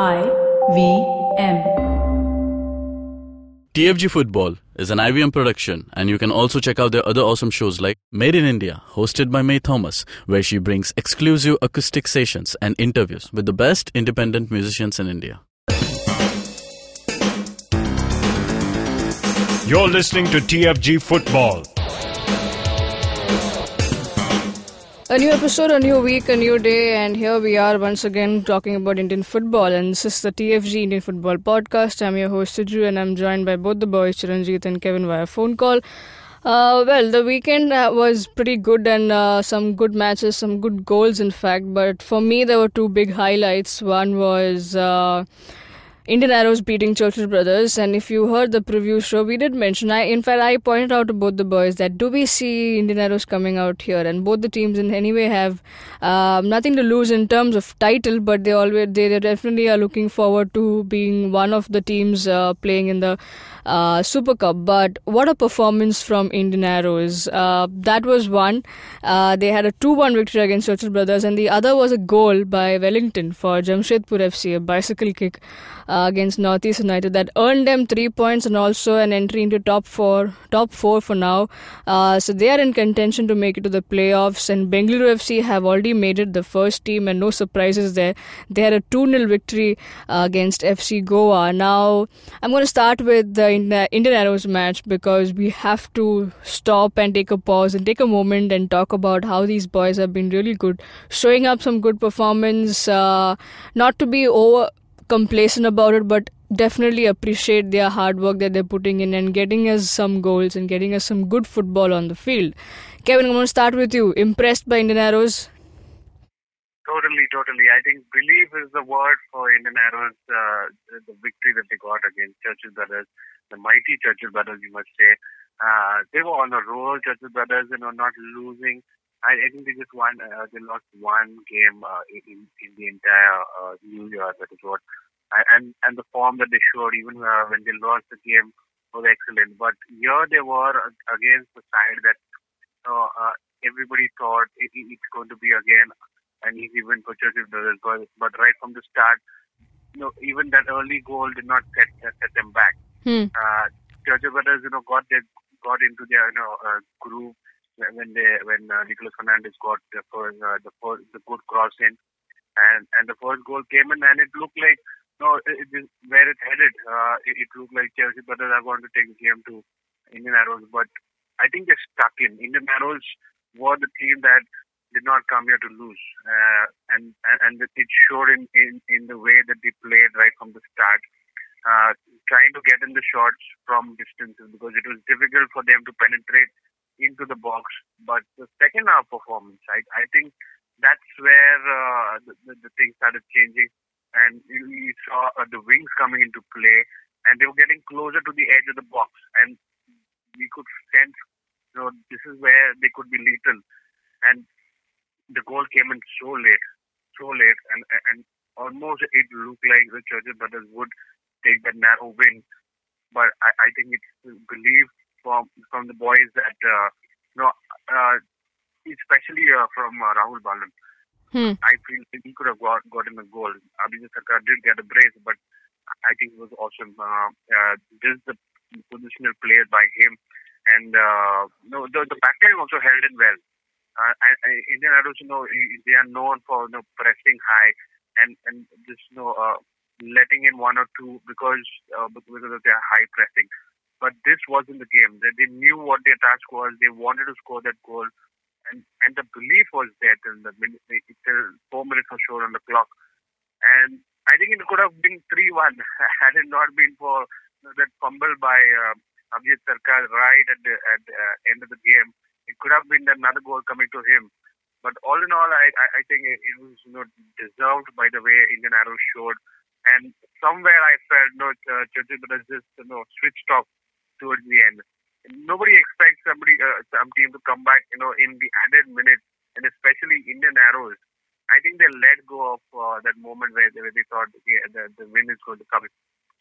I V M. TFG Football is an IVM production, and you can also check out their other awesome shows like Made in India, hosted by May Thomas, where she brings exclusive acoustic sessions and interviews with the best independent musicians in India. You're listening to TFG Football. A new episode, a new week, a new day, and here we are once again talking about Indian football. And this is the TFG Indian Football Podcast. I'm your host, Suju, and I'm joined by both the boys, Chiranjit and Kevin, via phone call. Uh, well, the weekend uh, was pretty good and uh, some good matches, some good goals, in fact. But for me, there were two big highlights. One was. Indian Arrows beating Churchill Brothers. And if you heard the preview show, we did mention. I, in fact, I pointed out to both the boys that do we see Indian Arrows coming out here? And both the teams, in any way, have um, nothing to lose in terms of title, but they always they definitely are looking forward to being one of the teams uh, playing in the uh, Super Cup. But what a performance from Indian Arrows! Uh, that was one. Uh, they had a 2-1 victory against Churchill Brothers, and the other was a goal by Wellington for Jamshedpur FC, a bicycle kick uh, against Northeast United that earned them three points and also an entry into top four, top four for now. Uh, so they are in contention to make it to the playoffs. And Bengaluru FC have already made it the first team, and no surprises there. They had a 2 0 victory uh, against FC Goa. Now I'm going to start with the Indian Arrows match because we have to stop and take a pause and take a moment and talk about how these boys have been really good, showing up some good performance. Uh, not to be over complacent about it, but definitely appreciate their hard work that they're putting in and getting us some goals and getting us some good football on the field. Kevin, I'm going to start with you. Impressed by Indian Arrows? Totally, totally. I think belief is the word for Indian Arrows. Uh, the victory that they got against Churchill Brothers, the mighty Churchill Brothers, you must say. Uh, they were on a roll, Churchill Brothers, you know, not losing. I, I think they just won. Uh, they lost one game uh, in in the entire uh, New Year. That is what, and and the form that they showed, even uh, when they lost the game, was excellent. But here they were against the side that uh, uh, everybody thought it, it's going to be again an easy win for Churchill Brothers. But, but right from the start, you know, even that early goal did not set set them back. Hmm. Uh, Churchill Brothers, you know, got their got into their you know uh, groove when they when uh, Nicolas Fernandez got the first, uh, the first, the good cross in, and and the first goal came in, and it looked like no, it, it, where it headed. Uh, it, it looked like Churchill brothers are going to take the game to Indian Arrows, but I think they're stuck in. Indian Arrows were the team that did not come here to lose, uh, and, and and it showed in, in in the way that they played right from the start. Uh, trying to get in the shots from distances because it was difficult for them to penetrate into the box. But the second half performance, I, I think that's where uh, the, the, the things started changing. And you, you saw uh, the wings coming into play, and they were getting closer to the edge of the box. And we could sense, you know, this is where they could be lethal. And the goal came in so late, so late, and and almost it looked like the Churchill brothers would take that narrow win. But I, I think it's believed from from the boys that uh, you know, uh, especially uh, from uh, Rahul Balan. Hmm. I feel he could have got gotten a goal. Abhijit Sarkar did get a brace, but I think it was awesome. Uh, uh, this is the positional play by him, and uh, no, the the backline also held it well. Uh, I, I, Indian Arrows, you know, they are known for you know, pressing high and and just you know uh, letting in one or two because uh, because of their high pressing. But this wasn't the game. They, they knew what their task was. They wanted to score that goal, and and the belief was there till the minute, till four minutes or so on the clock. And I think it could have been three-one had it not been for that fumble by uh, Abhijit Sarkar right at the at the uh, end of the game. It could have been another goal coming to him. But all in all, I I, think it, it was you know deserved by the way Indian Arrows showed. And somewhere I felt, no, uh, Churchill just you know switched off towards the end. Nobody expects somebody, uh, some team to come back, you know, in the added minutes, and especially Indian Arrows. I think they let go of uh, that moment where they, where they thought okay, the, the win is going to come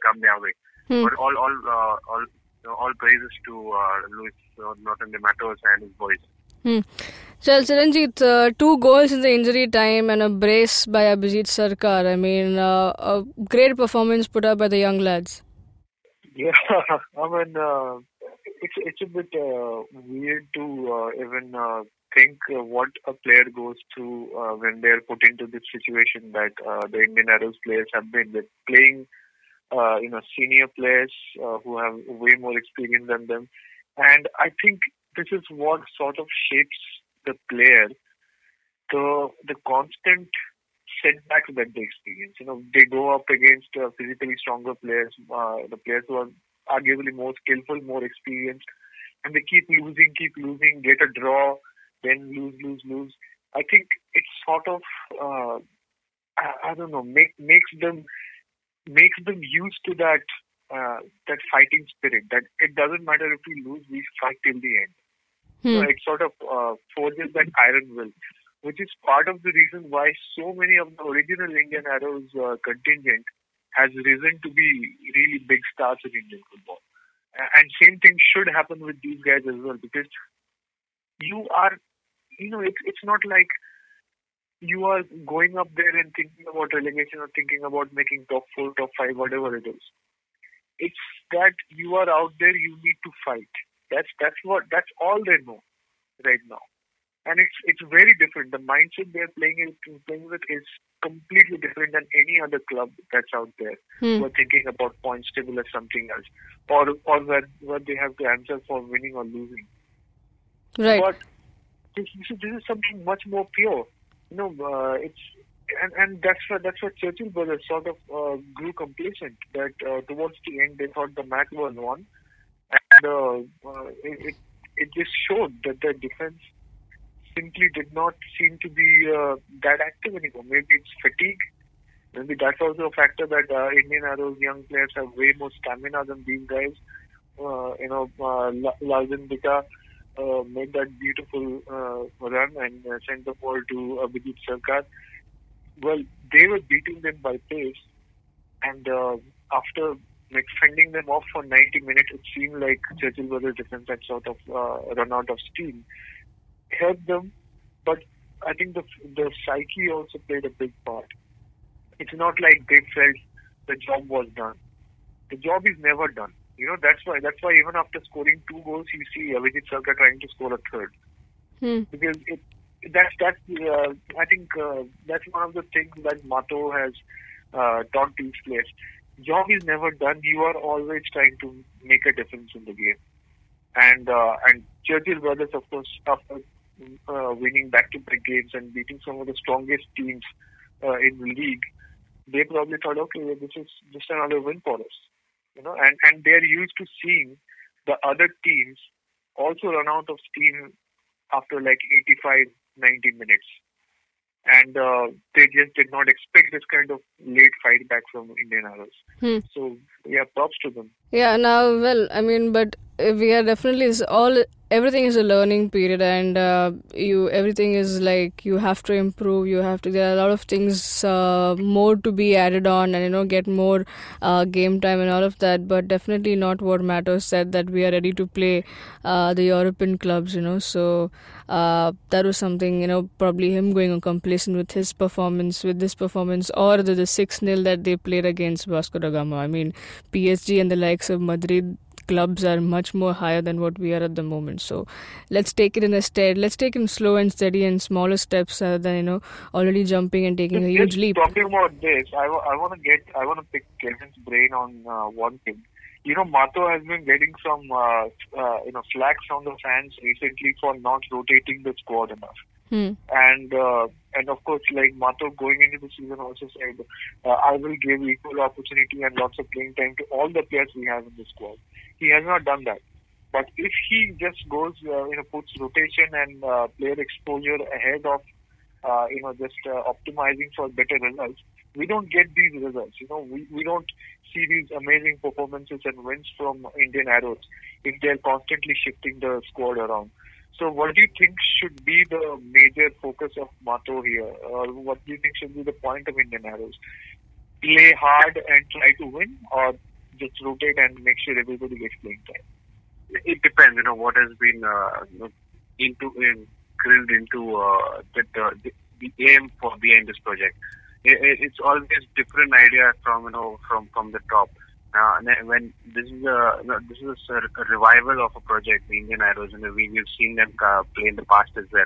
come their way. Hmm. But all all uh, all you know, all praises to uh, Luis uh, Norton de Matos and his boys. Hmm. Well, Chiranjit, uh, two goals in the injury time and a brace by Abhijit Sarkar. I mean, uh, a great performance put up by the young lads. Yeah, I mean, uh, it's it's a bit uh, weird to uh, even uh, think what a player goes through when they're put into this situation that the Indian Arrows players have been with playing, you know, senior players who have way more experience than them, and I think this is what sort of shapes the player, the the constant setbacks that they experience. You know, they go up against uh, physically stronger players, uh, the players who are arguably more skillful, more experienced, and they keep losing, keep losing, get a draw, then lose, lose, lose. I think it sort of, uh, I, I don't know, make, makes them makes them used to that uh, that fighting spirit. That it doesn't matter if we lose, we fight till the end. Hmm. So it sort of uh, forges that iron will, which is part of the reason why so many of the original Indian Arrows uh, contingent has risen to be really big stars in Indian football. And same thing should happen with these guys as well because you are, you know, it's it's not like you are going up there and thinking about relegation or thinking about making top four, top five, whatever it is. It's that you are out there, you need to fight. That's that's what that's all they know right now. And it's it's very different. The mindset they're playing is playing with is completely different than any other club that's out there Hmm. who are thinking about points table or something else. Or or where, where they have to answer for winning or losing. Right. But this, this, is, something much more pure. You know, uh, it's and and that's what that's what Churchill brothers sort of uh, grew complacent. That uh, towards the end they thought the match was won, it, it it just showed that their defense simply did not seem to be uh, that active anymore. Maybe it's fatigue. Maybe that's also a factor that uh, Indian Arrows young players have way more stamina than these guys. Uh, you know, uh, La- Laljan Dika uh, made that beautiful uh, run and uh, sent the ball to Abhijit Sarkar. Well, they were beating them by pace, and uh, after like fending them off for 90 minutes, it seemed like Churchill Brothers defense had sort of uh, run out of steam. Helped them, but I think the the psyche also played a big part. It's not like they felt the job was done. The job is never done. You know that's why that's why even after scoring two goals, you see Abhijit Sarkar trying to score a third Hmm. because it that's that's uh, I think uh, that's one of the things that Mato has uh, taught these players. Job is never done. You are always trying to make a difference in the game, and uh, and Churchill brothers, of course, after uh, winning back-to-back games and beating some of the strongest teams uh, in the league, they probably thought, okay, well, this is just another win for us, you know, and and they're used to seeing the other teams also run out of steam after like 85, 90 minutes. And uh, they just did not expect this kind of late fight back from Indian Arrows. Hmm. So, yeah, props to them. Yeah, now, well, I mean, but we are definitely all everything is a learning period, and uh, you everything is like you have to improve. You have to. There are a lot of things uh, more to be added on, and you know, get more uh, game time and all of that. But definitely not what Matto said that we are ready to play uh, the European clubs. You know, so uh, that was something. You know, probably him going on complacent with his performance, with this performance, or the the six 0 that they played against Vasco da Gama. I mean, PSG and the likes of Madrid clubs are much more higher than what we are at the moment. So let's take it in a stead. Let's take it slow and steady and smaller steps rather than you know already jumping and taking a huge leap. Talking about this, I, want to get, I want to pick Kevin's brain on uh, one thing. You know, Mato has been getting some, uh, uh, you know, flack from the fans recently for not rotating the squad enough. Hmm. And uh, and of course, like Mato going into the season also said, uh, I will give equal opportunity and lots of playing time to all the players we have in the squad. He has not done that. But if he just goes, uh, you know, puts rotation and uh, player exposure ahead of, uh, you know, just uh, optimizing for better results, we don't get these results. You know, we, we don't see these amazing performances and wins from Indian Arrows if they're constantly shifting the squad around. So, what do you think should be the major focus of Mato here, or what do you think should be the point of Indian Arrows? Play hard and try to win, or just rotate and make sure everybody gets playing time? It depends, you know, what has been uh, into in grilled into uh, the, the the aim for behind this project. It, it's always different idea from you know from from the top. Uh, when this is a this is a, revival of a project, the Indian Arrows, and we, we've seen them uh, play in the past as well.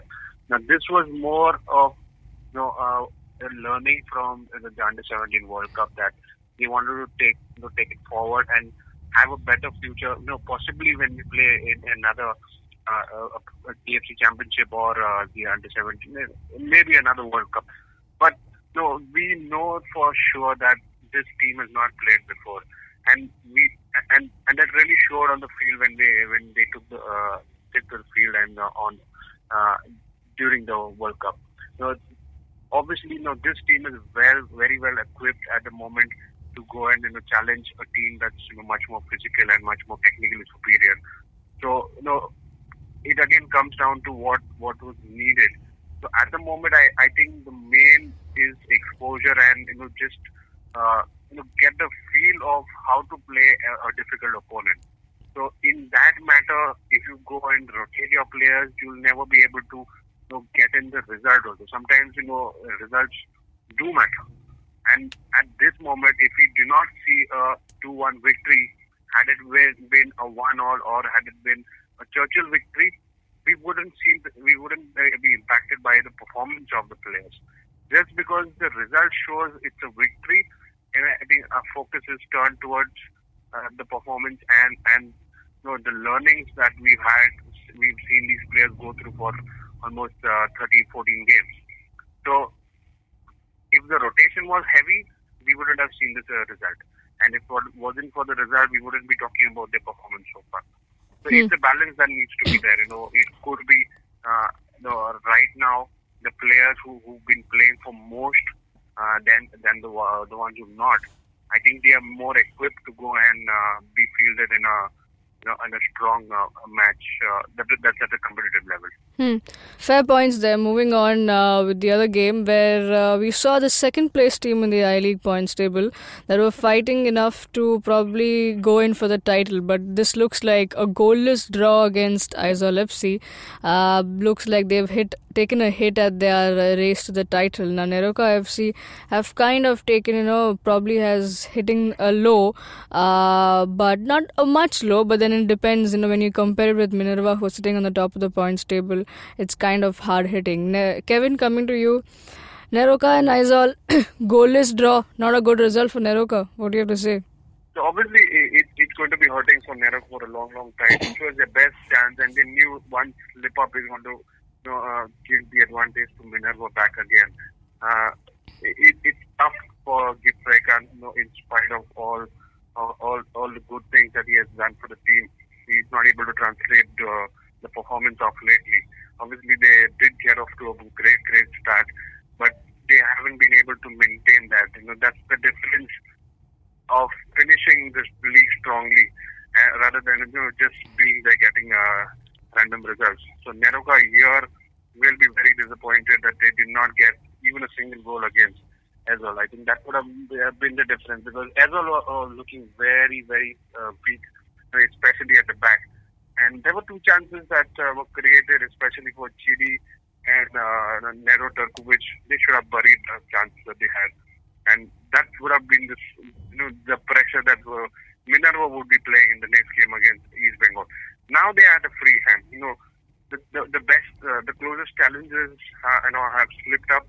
Now this was more of you know uh, learning from the Under 17 World Cup that they wanted to take you know, take it forward and have a better future. You know, possibly when we play in another uh, a, a TFC Championship or uh, the Under 17, maybe another World Cup. But no, we know for sure that this team has not played before and we and and that really showed on the field when they when they took the uh, took the field and uh, on uh, during the World Cup. So obviously, you know, this team is well very well equipped at the moment to go and you know challenge a team that's you know much more physical and much more technically superior. So you know, it again comes down to what what was needed. So at the moment, I I think the main is exposure and you know just uh, you know, get the feel of how to play a, a difficult opponent. So in that matter, if you go and rotate your players, you'll never be able to you know, get in the result also. Sometimes, you know, results do matter. And at this moment, if we do not see a 2-1 victory, had it been a 1-all or had it been a Churchill victory, we wouldn't see, we wouldn't be impacted by the performance of the players. Just because the result shows it's a victory and I think our focus is turned towards uh, the performance and and you know the learnings that we've had. We've seen these players go through for almost uh, 13, 14 games. So if the rotation was heavy, we wouldn't have seen this uh, result. And if it wasn't for the result, we wouldn't be talking about their performance so far. So Hmm. it's a balance that needs to be there. You know, it could be uh, you know, right now the players who who've been playing for most uh, than than the uh, the ones who've not. I think they are more equipped to go and uh, be fielded in a know a strong uh, match uh, that, that's at a competitive level. Hmm. Fair points there. Moving on uh, with the other game where uh, we saw the second place team in the I League points table that were fighting enough to probably go in for the title. But this looks like a goalless draw against Aizawl FC. Uh, looks like they've hit taken a hit at their uh, race to the title. Now NEROCA FC have kind of taken, you know, probably has hitting a low, but not a much low. But then it depends, you know, when you compare it with Minerva, who's sitting on the top of the points table, it's kind of hard hitting. Ne- Kevin, coming to you. NEROCA and Aizawl, goalless draw, not a good result for NEROCA. What do you have to say? So obviously it, it, it's going to be hurting for Nerok for a long, long time. It was their best chance, and they knew one slip up is going to you know, uh, give the advantage to Minerva back again. Uh, it, it's tough for Gift Raikhan, you know, in spite of all, all all the good things that he has done for the team. He's not able to translate uh, the performance of lately. Obviously, they did get off to a great, great start, but they haven't been able to maintain that. You know, that's the difference of finishing this league strongly uh, rather than you know just being there getting uh, random results. So NEROCA here will be very disappointed that they did not get even a single goal against Aizawl. I think that would have been the difference because Aizawl were uh, looking very very uh, weak, especially at the back. And there were two chances that uh, were created, especially for Chidi and uh, Nero Turku, which they should have buried the chances that they had and that would have been this, you know, the pressure that uh, Minerva would be playing in the next game against East Bengal. Now they had a free hand. You know, the the, the best, uh, the closest challenges, uh, you know, have slipped up,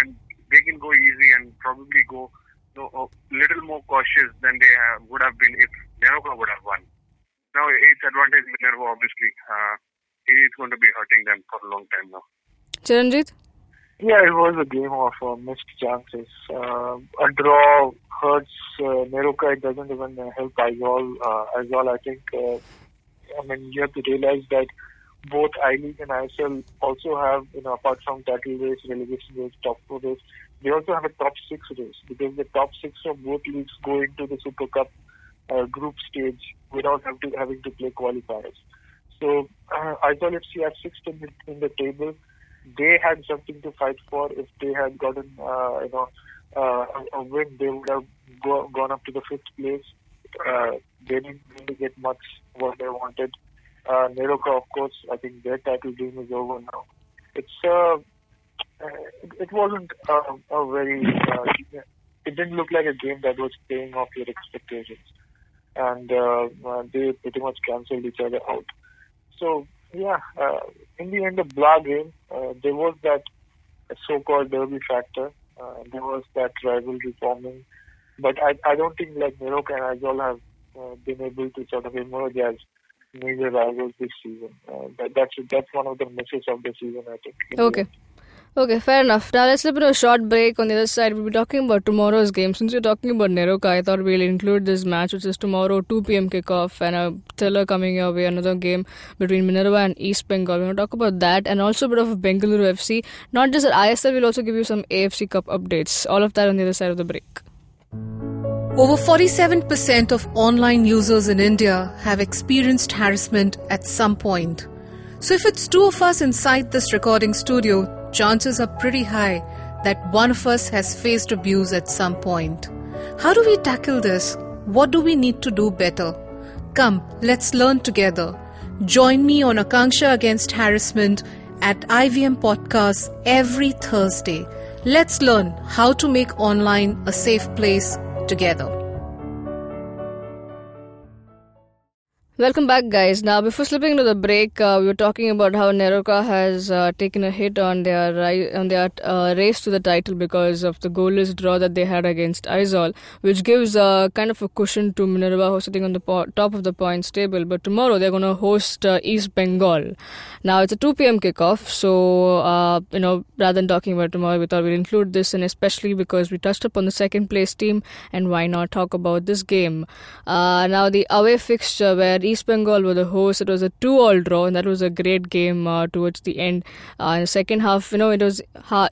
and they can go easy and probably go, you know, a little more cautious than they have, would have been if Minerva would have won. Now it's advantage Minerva, obviously. Uh, it is going to be hurting them for a long time now. Chiranjit? Yeah, it was a game of uh, missed chances. Uh, a draw hurts uh, NEROCA. It doesn't even uh, help Aizawl. Uh, Aizawl, I think, uh, I mean, you have to realize that both I League and ISL also have, you know, apart from title race, relegation race, top four race, they also have a top six race because the top six of both leagues go into the Super Cup uh, group stage without to, having to play qualifiers. So uh, Aizawl FC are sixth in the, in the table they had something to fight for. If they had gotten, uh, you know, uh, a, a win, they would have go, gone up to the fifth place. Uh, they didn't really get much what they wanted. Uh, NEROCA, of course, I think their title dream is over now. it's uh, it, wasn't uh, a very uh, it didn't look like a game that was paying off your expectations, and uh, uh, they pretty much cancelled each other out. So yeah, uh, in the end, the blah game, uh, there was that so-called derby factor. Uh, there was that rivalry forming, but I I don't think like Nerok and Aizawl have uh, been able to sort of emerge as major rivals this season. Uh, that, that's that's one of the misses of the season, I think. Okay. Okay, fair enough. Now let's slip into a short break. On the other side, we'll be talking about tomorrow's game. Since we're talking about NEROCA, I thought we'll include this match, which is tomorrow, 2 p.m. kickoff, and a thriller coming your way, another game between Minerva and East Bengal. We're going to talk about that and also a bit of Bengaluru FC. Not just at ISL, we'll also give you some AFC Cup updates. All of that on the other side of the break. Over 47% of online users in India have experienced harassment at some point. So if it's two of us inside this recording studio, chances are pretty high that one of us has faced abuse at some point. How do we tackle this? What do we need to do better? Come, let's learn together. Join me on Akanksha Against Harassment at IVM Podcasts every Thursday. Let's learn how to make online a safe place together. Welcome back, guys. Now, before slipping into the break, uh, we were talking about how NEROCA has uh, taken a hit on their on their uh, race to the title because of the goalless draw that they had against Aizawl, which gives uh, kind of a cushion to Minerva, who's sitting on the po- top of the points table. But tomorrow they're going to host uh, East Bengal. Now it's a 2 p.m. kickoff, so uh, you know rather than talking about tomorrow, we thought we'd include this, and especially because we touched upon the second place team, and why not talk about this game? Uh, now the away fixture where East Bengal were the hosts, it was a two-all draw, and that was a great game uh, towards the end. Uh, in the second half, you know, it was ha-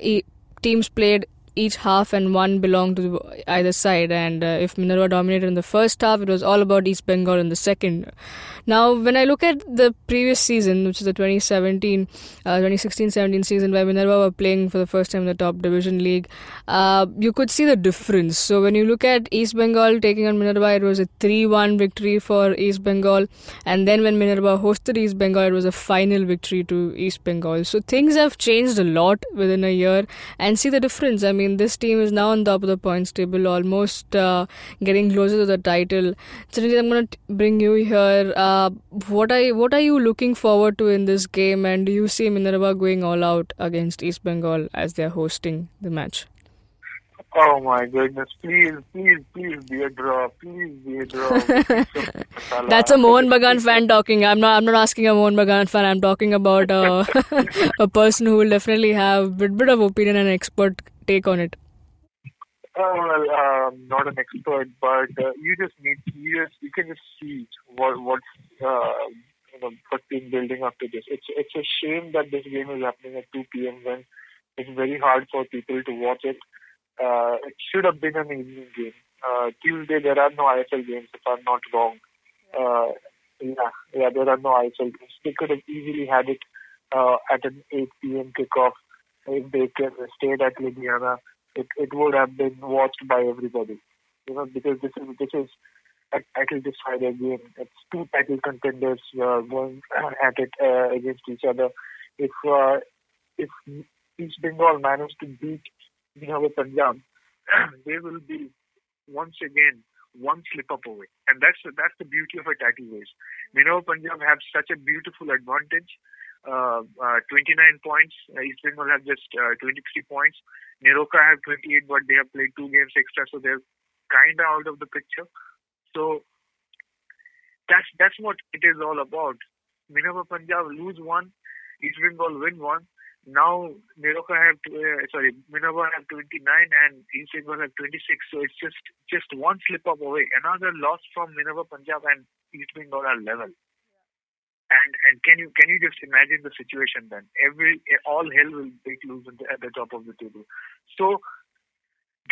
teams played each half and one belonged to either side and uh, if Minerva dominated in the first half it was all about East Bengal in the second. Now when I look at the previous season which is the 2017 uh, 2016-17 season where Minerva were playing for the first time in the top division league uh, you could see the difference. So when you look at East Bengal taking on Minerva it was a 3-1 victory for East Bengal and then when Minerva hosted East Bengal it was a final victory to East Bengal. So things have changed a lot within a year and see the difference. I mean this team is now on top of the points table almost uh, getting closer to the title Chiranjeev, I'm going to bring you here uh, what are what are you looking forward to in this game and do you see Minerva going all out against East Bengal as they're hosting the match Oh my goodness! Please, please, please be a draw. Please be a draw. That's a Mohan Bagan fan talking. I'm not. I'm not asking a Mohan Bagan fan. I'm talking about uh, a person who will definitely have a bit bit of opinion and expert take on it. Oh, well, um, not an expert, but uh, you just need you just you can just see what what's uh, you know what's been building up to this. It's it's a shame that this game is happening at 2 p.m. when it's very hard for people to watch it. Uh, it should have been an evening game. Uh, Tuesday there are no ISL games if I'm not wrong. Uh, yeah, yeah, there are no ISL games. They could have easily had it uh, at an 8 p.m. kickoff if they stayed at Ludhiana it, it would have been watched by everybody. You know, because this is this is a title decider game. It's two title contenders uh, going at it uh, against each other. If uh, if East Bengal manage to beat Minerva Punjab, they will be once again one slip up away, and that's that's the beauty of a title race. Minerva Punjab have such a beautiful advantage. Uh, uh, 29 points. Uh, East Bengal have just uh, 23 points. NEROCA have 28, but they have played two games extra, so they're kind of out of the picture. So that's that's what it is all about. Minerva Punjab lose one, East Bengal win one. Now NEROCA have uh, sorry Minerva have 29 and East Bengal have 26. So it's just just one slip up away. Another loss from Minerva Punjab and East Bengal are level. And and can you can you just imagine the situation then? Every all hell will break loose at the, top of the table. So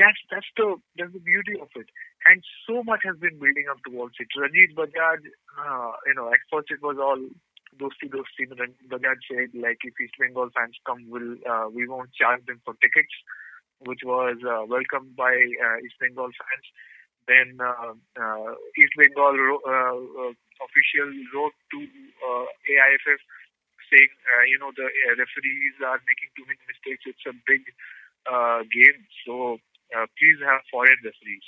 that's that's the that's the beauty of it. And so much has been building up towards it. Ranjit Bajaj, uh, you know, at first it was all dosti dosti. Ranjit Bajaj said like if East Bengal fans come, will uh, we won't charge them for tickets, which was uh, welcomed by uh, East Bengal fans. Then uh, uh, East Bengal official wrote to uh, AIFF saying, uh, you know, the uh, referees are making too many mistakes. It's a big uh, game, so uh, please have foreign referees.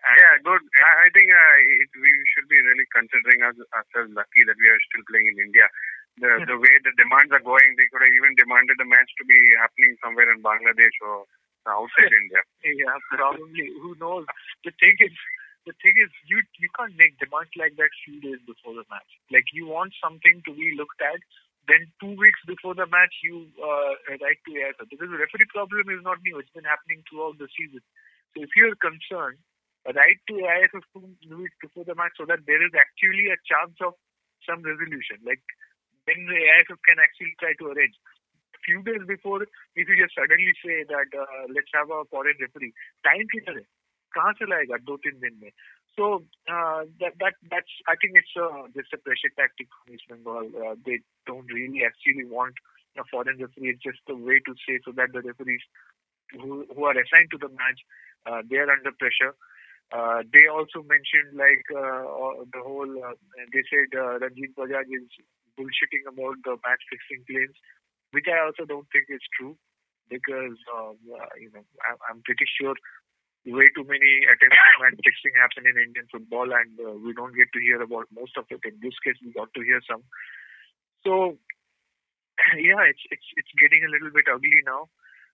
yeah, good. I, think uh, it, we should be really considering us, ourselves lucky that we are still playing in India. The the way the demands are going, they could have even demanded the match to be happening somewhere in Bangladesh or outside India. Yeah, probably. Who knows? The thing is, the thing is, you you can't make demands like that few days before the match. Like you want something to be looked at, then two weeks before the match you uh, write to AIFA because the referee problem is not new; it's been happening throughout the season. So if you're concerned, write to AIFA two weeks before the match so that there is actually a chance of some resolution. Like then the AIFF can actually try to arrange. Few days before, if you just suddenly say that uh, let's have a foreign referee, time kitna hai? कहाँ से लाएगा दो तीन दिन में? So uh, that that that's I think it's uh, just a pressure tactic from East Bengal. Uh, they don't really actually want a foreign referee. It's just a way to say so that the referees who who are assigned to the match uh, they are under pressure. Uh, they also mentioned like uh, uh, the whole. Uh, they said uh, Ranjit Bajaj is bullshitting about the match fixing claims, which I also don't think is true because um, uh, you know I, I'm pretty sure way too many attempts at match fixing happen in Indian football, and uh, we don't get to hear about most of it. In this case, we got to hear some. So yeah, it's it's it's getting a little bit ugly now.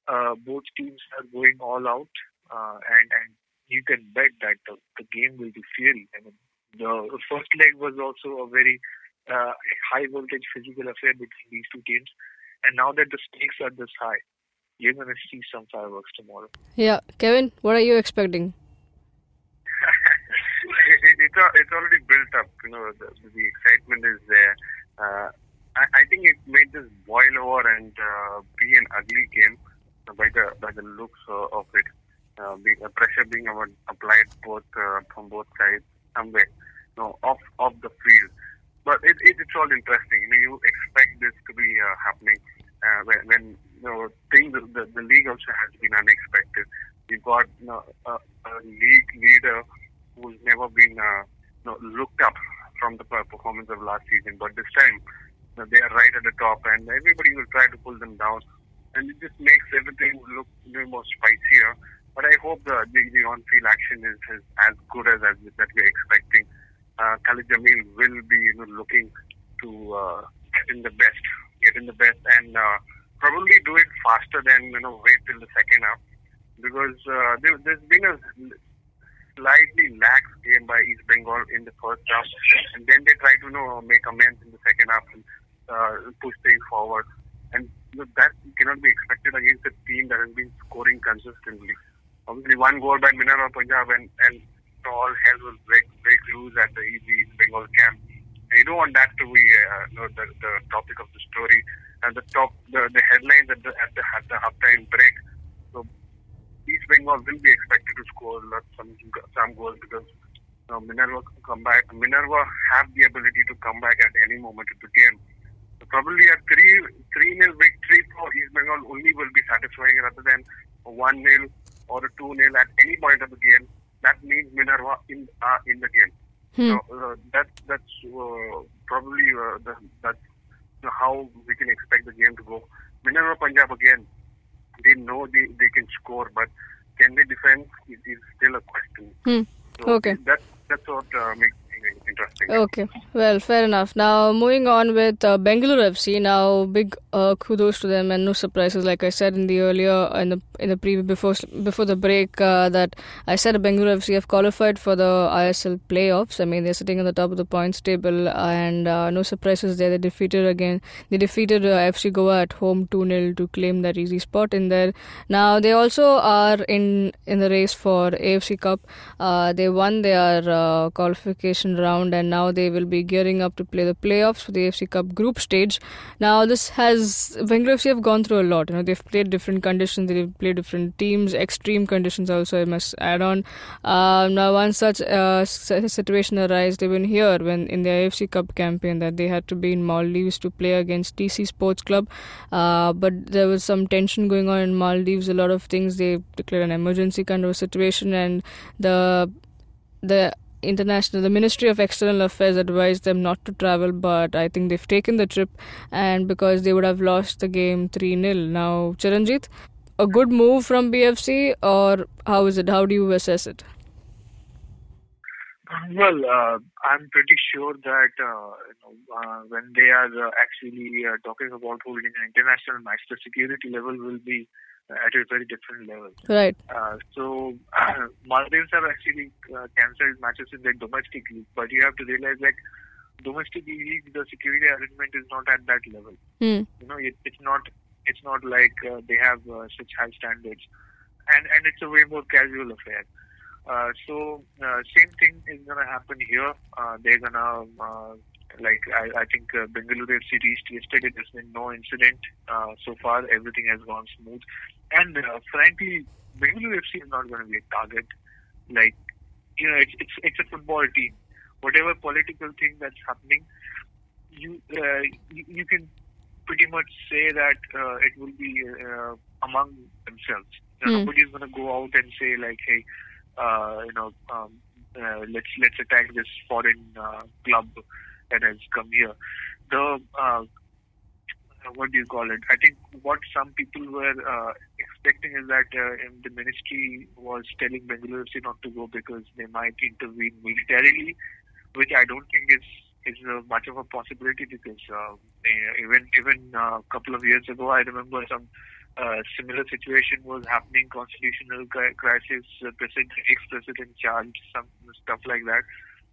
Uh, both teams are going all out, uh, and and you can bet that the, the game will be fiery. I mean, the first leg was also a very uh, high voltage physical affair between these two teams, and now that the stakes are this high, you're going to see some fireworks tomorrow. Yeah, Kevin, what are you expecting? it, it, it's, it's already built up. You know, the, the excitement is there. Uh, I, I think it made this boil over and uh, be an ugly game by the by the looks uh, of it. Uh, being, uh, pressure being ava- applied both uh, from both sides somewhere, you know, off off the field. But it, it, it's all interesting. You know, you expect this to be uh, happening uh, when, when you know things. The, the league also has been unexpected. You've got you know, a, a league leader who's never been uh, you know, looked up from the performance of last season, but this time you know, they are right at the top, and everybody will try to pull them down, and it just makes everything look a little more spicier. But I hope the the, the on-field action is, is as good as, as that we're expecting. Uh, Khalid Jamil will be you know, looking to uh, get in the best, get in the best, and uh, probably do it faster than you know wait till the second half because uh, there, there's been a slightly lax game by East Bengal in the first half, and then they try to you know make amends in the second half and uh, push things forward. And you know, that cannot be expected against a team that has been scoring consistently. Obviously, one goal by Minerva Punjab, and and all hell will break break loose at the East Bengal camp. You don't want that to be uh, you know, the the topic of the story and the top the, the headlines at the at the at the halftime break. So East Bengal will be expected to score lots some some goals because you know, Minerva come back. Minerva have the ability to come back at any moment of the game. So probably a three three nil victory for East Bengal only will be satisfying rather than a one nil or a two nil at any point of the game. That means Minerva in uh, in the game. Hmm. So uh, that that's uh, probably uh, the, that's how we can expect the game to go. Minerva Punjab again, they know they, they can score, but can they defend is, is still a question. Hmm. So Okay. That that's what uh, makes interesting. Okay, well, fair enough. Now, moving on with uh, Bengaluru FC. Now, big uh, kudos to them, and no surprises. Like I said in the earlier in the in the preview before before the break, uh, that I said Bengaluru FC have qualified for the ISL playoffs. I mean, they're sitting on the top of the points table, and uh, no surprises there. They defeated again. They defeated uh, FC Goa at home two 0 to claim that easy spot in there. Now, they also are in in the race for AFC Cup. Uh, they won their uh, qualification round and now they will be gearing up to play the playoffs for the AFC Cup group stage. Now this has Bengaluru FC have gone through a lot. You know they've played different conditions, they've played different teams, extreme conditions also. I must add on. Uh, now one such uh, situation arose even here when in the AFC Cup campaign that they had to be in Maldives to play against TC Sports Club, uh, but there was some tension going on in Maldives. A lot of things they declared an emergency kind of situation and the the international, the Ministry of External Affairs advised them not to travel, but I think they've taken the trip, and because they would have lost the game 3 0. Now, Charanjit, a good move from BFC, or how is it? How do you assess it? Well, uh, I'm pretty sure that uh, you know, uh, when they are uh, actually uh, talking about holding an international match, the security level will be at a very different level. Right. Uh, so Maldives have actually uh, cancelled matches in their domestic league, but you have to realize that domestic league the security arrangement is not at that level. Hmm. You know, it, it's not it's not like uh, they have uh, such high standards, and and it's a way more casual affair. Uh, so uh, same thing is gonna happen here. Uh, they're gonna uh, like I, I think uh, Bengaluru FC reached yesterday. There's been no incident uh, so far. Everything has gone smooth, and uh, frankly, Bengaluru FC is not going to be a target. Like you know, it's it's it's a football team. Whatever political thing that's happening, you uh, you, you can pretty much say that uh, it will be uh, among themselves. You know. Nobody's going to go out and say like, hey, uh, you know, um, uh, let's let's attack this foreign uh, club that has come here. The uh, what do you call it? I think what some people were uh, expecting is that uh, the ministry was telling Bengaluru FC not to go because they might intervene militarily, which I don't think is is uh, much of a possibility because uh, even even a couple of years ago, I remember some uh, similar situation was happening, constitutional cri- crisis, uh, president, ex-president charged, some stuff like that.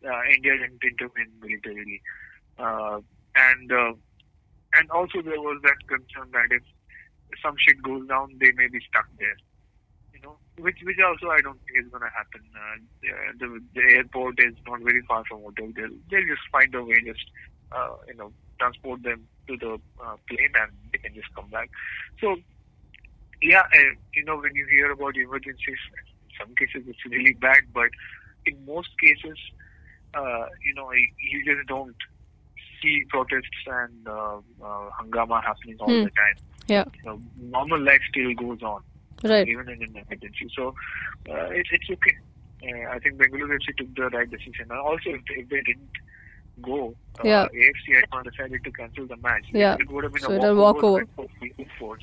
Uh, India didn't intervene militarily, uh, and uh, and also there was that concern that if some shit goes down, they may be stuck there. You know, which which also I don't think is going to happen. Uh, the, the airport is not very far from hotel. They'll they'll just find a way, just uh, you know, transport them to the uh, plane and they can just come back. So yeah, uh, you know, when you hear about emergencies, in some cases it's really bad, but in most cases, uh, you know, you just don't see protests and uh, uh, hangama happening all Hmm. the time. Yeah. You know, normal life still goes on, Right. even in an emergency. So uh, it's it's okay. Uh, I think Bengaluru FC took the right decision. And also, if they, if they didn't go, uh, Yeah. AFC had not decided to cancel the match. Yeah. It would have been So a walkover. walkover.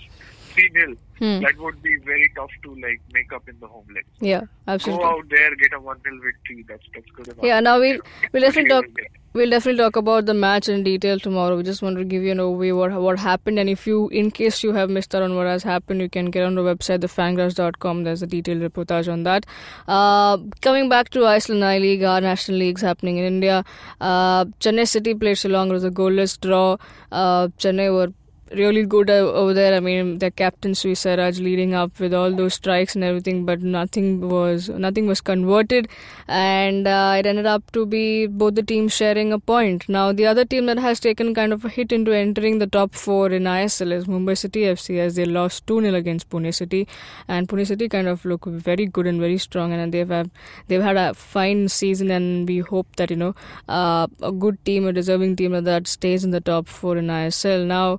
For 3 0. Hmm. That would be very tough to like make up in the home leg. Yeah. absolutely. Go out there, get a 1 0 victory. That's that's good enough. Yeah. Now we'll we'll definitely talk. Well definitely talk about the match in detail tomorrow. We just want to give you an overview what what happened, and if you, in case you have missed out on what has happened, you can get on the website thefangarage.com. There's a detailed reportage on that. Uh, coming back to Iceland I League, our national leagues happening in India. Uh, Chennai City played Shillong. It was a goalless draw. Uh, Chennai were really good over there. I mean, their captain Sri Saraj leading up with all those strikes and everything, but nothing was nothing was converted, and uh, it ended up to be both the teams sharing a point. Now, the other team that has taken kind of a hit into entering the top four in ISL is Mumbai City FC, as they lost two 0 against Pune City, and Pune City kind of look very good and very strong, and they've had they've had a fine season, and we hope that you know uh, a good team, a deserving team that stays in the top four in ISL. Now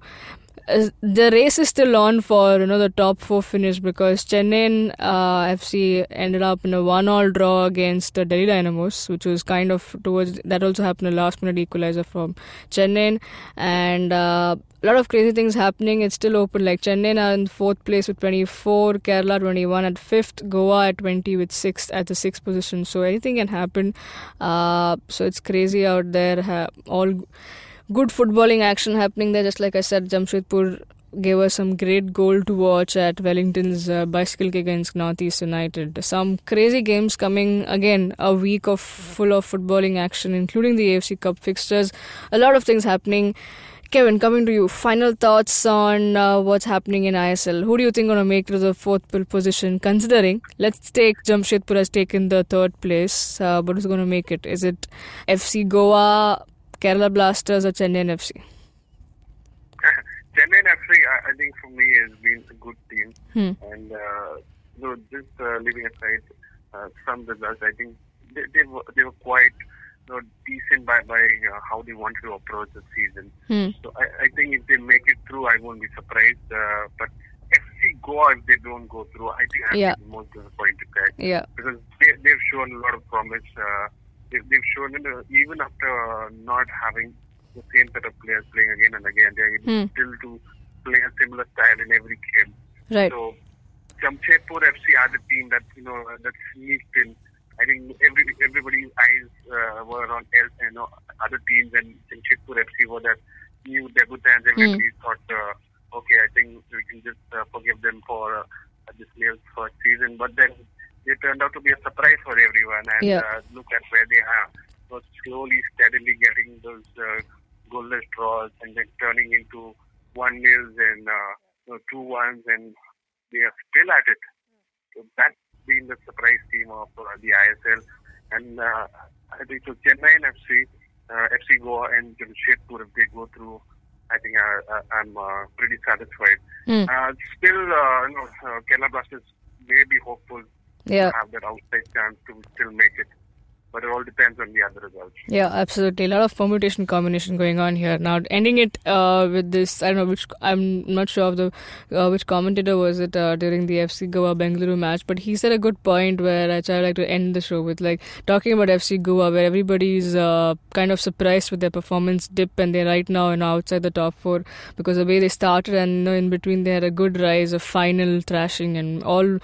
the race is still on for you know the top four finish because Chennai uh, FC ended up in a one-all draw against the Delhi Dynamos, which was kind of towards that also happened a last-minute equalizer from Chennai, and uh, a lot of crazy things happening. It's still open. Like Chennai are in fourth place with 24, Kerala 21 at fifth, Goa at 20 with sixth at the sixth position. So anything can happen. Uh, so it's crazy out there. All good footballing action happening there. Just like I said, Jamshedpur gave us some great goal to watch at Wellington's uh, bicycle kick against Northeast United. Some crazy games coming again. A week of full of footballing action, including the AFC Cup fixtures. A lot of things happening. Kevin, coming to you. Final thoughts on uh, what's happening in ISL. Who do you think going to make to the fourth position? Considering, let's take Jamshedpur has taken the third place, uh, but who's going to make it? Is it FC Goa, Kerala Blasters, or Chennai FC? Chennai FC, I, I think for me has been a good team, Hmm. and uh, you know, just uh, leaving aside uh, some results, I think they, they were they were quite you know, decent by by uh, how they wanted to approach the season. Hmm. So I, I think if they make it through, I won't be surprised. Uh, but FC Goa, if they don't go through, I think I'm Yeah. the most disappointed Yeah. because they, they've shown a lot of promise. Uh, they've, they've shown even after not having the same set of players playing again and again, they're able Hmm. still to play a similar style in every game. Right. So Jamshedpur FC are the team that you know that sneaked in. I think every everybody's eyes uh, were on else, you know other teams, and Jamshedpur FC were that new debutants. Everybody thought, uh, okay, I think we can just uh, forgive them for uh, this player's first season. But then they turned out to be a surprise for everyone, and Yeah. uh, look at where they are. So slowly, steadily getting those uh, goalless draws, and then turning into one nils and uh, you know, two ones, and they are still at it. So that's been the surprise team of uh, the ISL. And uh, I think so Chennaiyin FC, uh, FC Goa and Jamshedpur, if they go through, I think I, I, I'm uh, pretty satisfied. Uh, still, uh, you know, uh, Kerala Blasters may be hopeful Yeah. have that outside chance to still make it. But it all depends on the other results. Yeah, absolutely. A lot of permutation combination going on here. Now, ending it uh, with this, I don't know which, I'm not sure of the uh, which commentator was it uh, during the FC Goa Bengaluru match, but he said a good point where I would like to end the show with, like talking about FC Goa, where everybody's uh, kind of surprised with their performance dip, and they're right now know outside the top four because the way they started, and you know, in between they had a good rise, a final thrashing, and all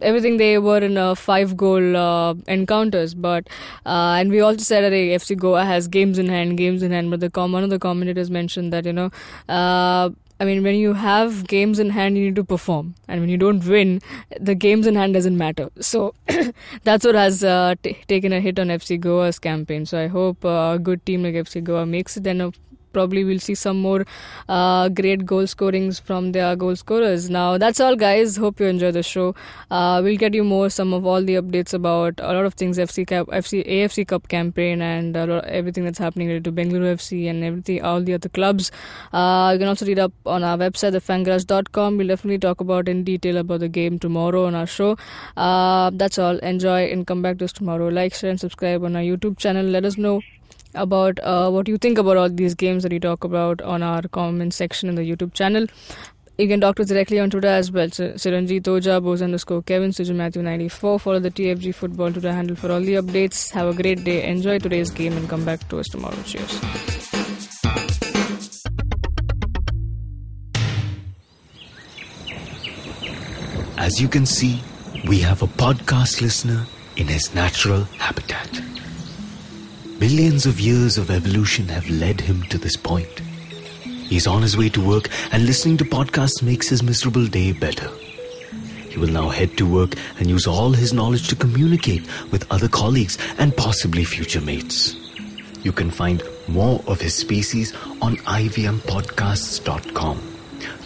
everything they were in uh, five goal uh, encounters, but uh, and we also said that FC Goa has games in hand, games in hand. But the com- one of the commentators mentioned that you know, uh, I mean, when you have games in hand, you need to perform, and when you don't win, the games in hand doesn't matter. So that's what has uh, t- taken a hit on FC Goa's campaign. So I hope uh, a good team like FC Goa makes it, and uh, probably we'll see some more uh, great goal scorings from their goal scorers. Now that's all, guys. Hope you enjoy the show. Uh, we'll get you more some of all the updates about a lot of things FC Cup, FC AFC Cup campaign, and lot, everything that's happening related to Bengaluru FC and everything, all the other clubs. Uh, you can also read up on our website, thefangarage.com. We'll definitely talk about in detail about the game tomorrow on our show. Uh, that's all. Enjoy and come back to us tomorrow. Like, share, and subscribe on our YouTube channel. Let us know about uh, what you think about all these games that we talk about on our comment section in the YouTube channel. You can talk to us directly on Twitter as well. So, Siranjit Oja, Bose underscore Kevin, Suju Matthew 94. Follow the TFG Football Twitter handle for all the updates. Have a great day. Enjoy today's game and come back to us tomorrow. Cheers. As you can see, we have a podcast listener in his natural habitat. Millions of years of evolution have led him to this point. He's on his way to work, and listening to podcasts makes his miserable day better. He will now head to work and use all his knowledge to communicate with other colleagues and possibly future mates. You can find more of his species on ivmpodcasts.com,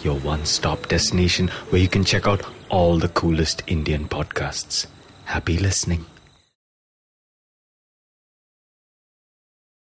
your one stop destination where you can check out all the coolest Indian podcasts. Happy listening.